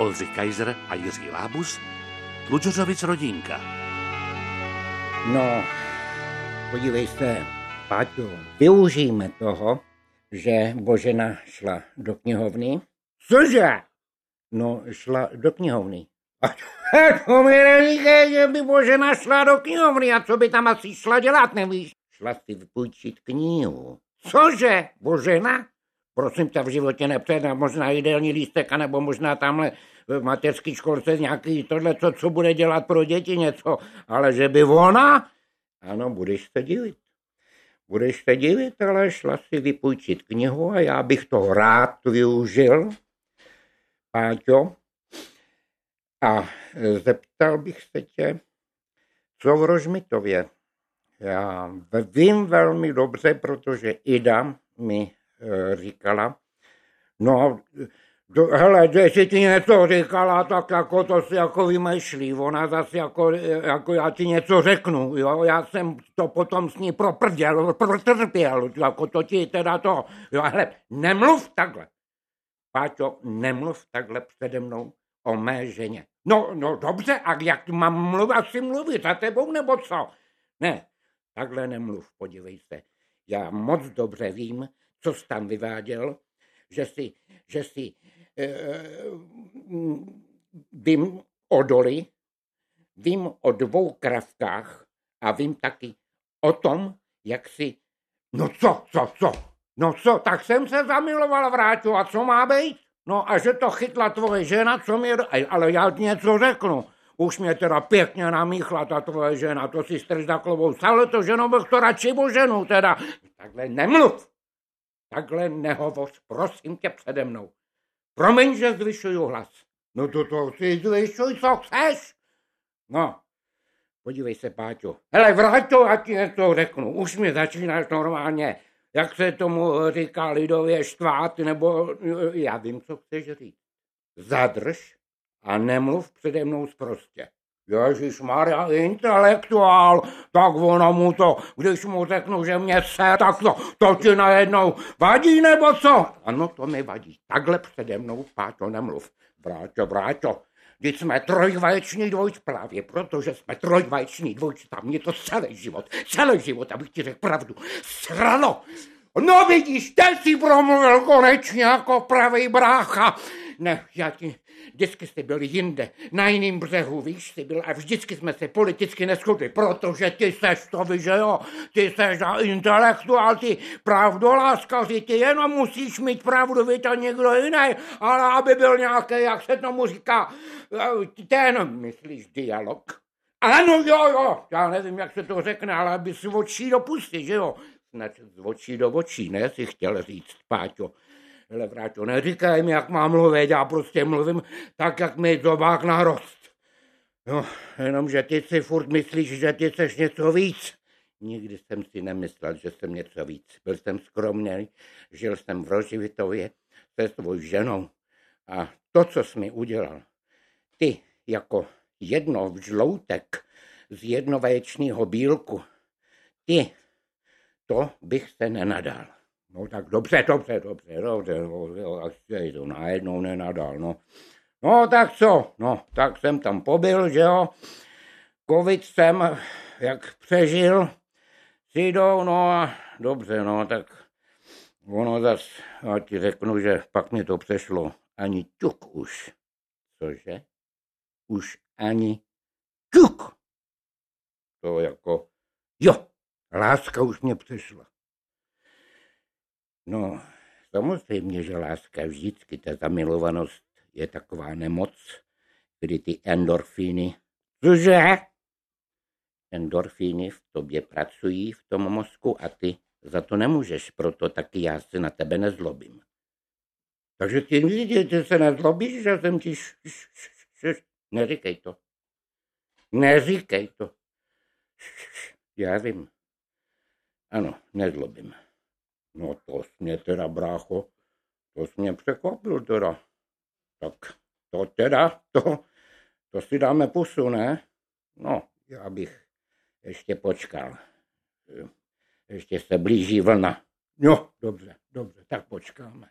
Oldřich Kaiser a Jiří Lábus, Tlučořovic rodinka. No, podívej se, Páťo, využijeme toho, že Božena šla do knihovny. Cože? No, šla do knihovny. A to mi neříkej, že by Božena šla do knihovny a co by tam asi šla dělat, nevíš? Šla si vypůjčit knihu. Cože? Božena? Prosím tě, v životě nepřed, možná jídelní lístek, nebo možná tamhle v mateřské školce nějaký tohle, co, co bude dělat pro děti něco, ale že by ona? Ano, budeš se divit. Budeš se divit, ale šla si vypůjčit knihu a já bych to rád využil, Páťo, a zeptal bych se tě, co v Rožmitově. Já vím velmi dobře, protože Ida mi e, říkala, no to, hele, jestli ti něco říkala, tak jako to si jako vymýšlí. Ona zase jako, jako já ti něco řeknu, jo. Já jsem to potom s ní proprděl, protrpěl, jako to ti teda to. Jo, hele, nemluv takhle. Páťo, nemluv takhle přede mnou o mé ženě. No, no dobře, a jak mám mluvit, asi mluvit za tebou, nebo co? Ne, takhle nemluv, podívej se. Já moc dobře vím, co jsi tam vyváděl, že si, že si Eh, vím o doli, vím o dvou kravkách a vím taky o tom, jak si... No co, co, co? No co, tak jsem se zamiloval vrátil a co má být? No a že to chytla tvoje žena, co mě... Ale já ti něco řeknu. Už mě teda pěkně namíchla ta tvoje žena, to si strž za klovou. Ale to ženou bych to radši ženu teda. Takhle nemluv. Takhle nehovoř, prosím tě přede mnou. Promiň, že zvyšuju hlas. No to to si zvyšuj, co chceš. No, podívej se, Páťo. Hele, vrať to, ať ti to řeknu. Už mi začínáš normálně, jak se tomu říká lidově štvát, nebo já vím, co chceš říct. Zadrž a nemluv přede mnou zprostě. Ježíš Maria, intelektuál, tak ono mu to, když mu řeknu, že mě se, tak to, to ti najednou vadí nebo co? Ano, to mi vadí. Takhle přede mnou, Páťo, nemluv. Vráťo, vráťo, když jsme trojvaječní dvojč, právě protože jsme trojvaječní dvojč, tam mě to celý život, celý život, abych ti řekl pravdu, sralo. No vidíš, teď si promluvil konečně jako pravý brácha. Ne, já ti, vždycky jste byli jinde, na jiném břehu, víš, jsi byl a vždycky jsme se politicky neschodli, protože ty seš to, víš, že jo, ty seš intelektuál, ty pravdoláskaři, ty jenom musíš mít pravdu, víš, a někdo jiný, ale aby byl nějaký, jak se tomu říká, ten, myslíš, dialog? Ano, jo, jo, já nevím, jak se to řekne, ale aby si očí dopustit, že jo? Snad z očí do očí, ne, si chtěl říct, Páťo. Hele, vráťo, neříkej mi, jak mám mluvit, já prostě mluvím tak, jak mi zobák na rost. No, jenom, že ty si furt myslíš, že ty seš něco víc. Nikdy jsem si nemyslel, že jsem něco víc. Byl jsem skromný, žil jsem v Roživitově se svou ženou. A to, co jsi mi udělal, ty jako jedno žloutek z jednovaječního bílku, ty, to bych se nenadal. No tak dobře, dobře, dobře, dobře, no, až se to najednou nenadal, no. No tak co, no, tak jsem tam pobyl, že jo. Covid jsem, jak přežil, jdou, no a dobře, no, tak ono zas, já ti řeknu, že pak mi to přešlo ani ťuk už. Cože? Už ani ťuk. To jako, jo, láska už mě přešla. No, samozřejmě, že láska vždycky, ta zamilovanost je taková nemoc, kdy ty endorfíny, cože? Endorfíny v tobě pracují v tom mozku a ty za to nemůžeš, proto taky já se na tebe nezlobím. Takže ty, ty, ty se nezlobíš, že jsem ti... Š, š, š, š, neříkej to. Neříkej to. Š, š, já vím. Ano, nezlobím. No to mě teda, brácho, to jsi mě překvapil teda. Tak to teda, to, to si dáme pusu, ne? No, já bych ještě počkal. Ještě se blíží vlna. No, dobře, dobře, tak počkáme.